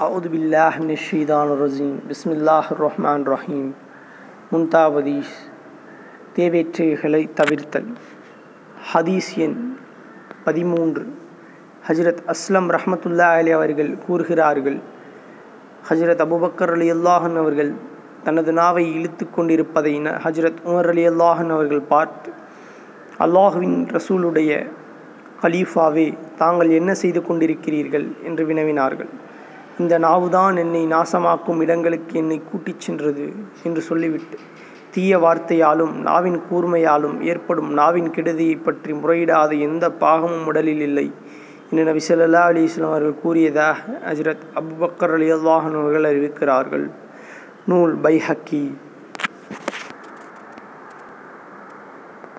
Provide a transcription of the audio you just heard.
அவுதுபில்லாஹிமின்ஷீதானுரஜீம் பிஸ்மில்லாஹ் ரஹ்மான் ரஹீம் முன்தாவதீஸ் தேவேற்றைகளை தவிர்த்தல். ஹதீஸ் எண் பதிமூன்று. ஹஜ்ரத் அஸ்லம் ரஹமத்துல்லா அலி அவர்கள் கூறுகிறார்கள் ஹஜரத் அபுபக்கர் அலி அல்லாஹன் அவர்கள் தனது நாவை இழுத்து கொண்டிருப்பதை ஹஜ்ரத் உமர் அலி அல்லாஹன் அவர்கள் பார்த்து அல்லாஹுவின் ரசூலுடைய ஹலீஃபாவே தாங்கள் என்ன செய்து கொண்டிருக்கிறீர்கள்? என்று வினவினார்கள். இந்த நாவுதான் என்னை நாசமாக்கும் இடங்களுக்கு என்னை கூட்டிச் சென்றது என்று சொல்லிவிட்டு தீய வார்த்தையாலும் நாவின் கூர்மையாலும் ஏற்படும் நாவின் கெடுதியை பற்றி முறையிடாத எந்த பாகமும் உடலில் இல்லை என்று நபி சொல்லா அலி இஸ்லாம் அவர்கள் கூறியதாக ஹஜ்ரத் அபுபக்கர் அலி அல்லாஹன் அவர்கள் அறிவிக்கிறார்கள். நூல் பைஹக்கி.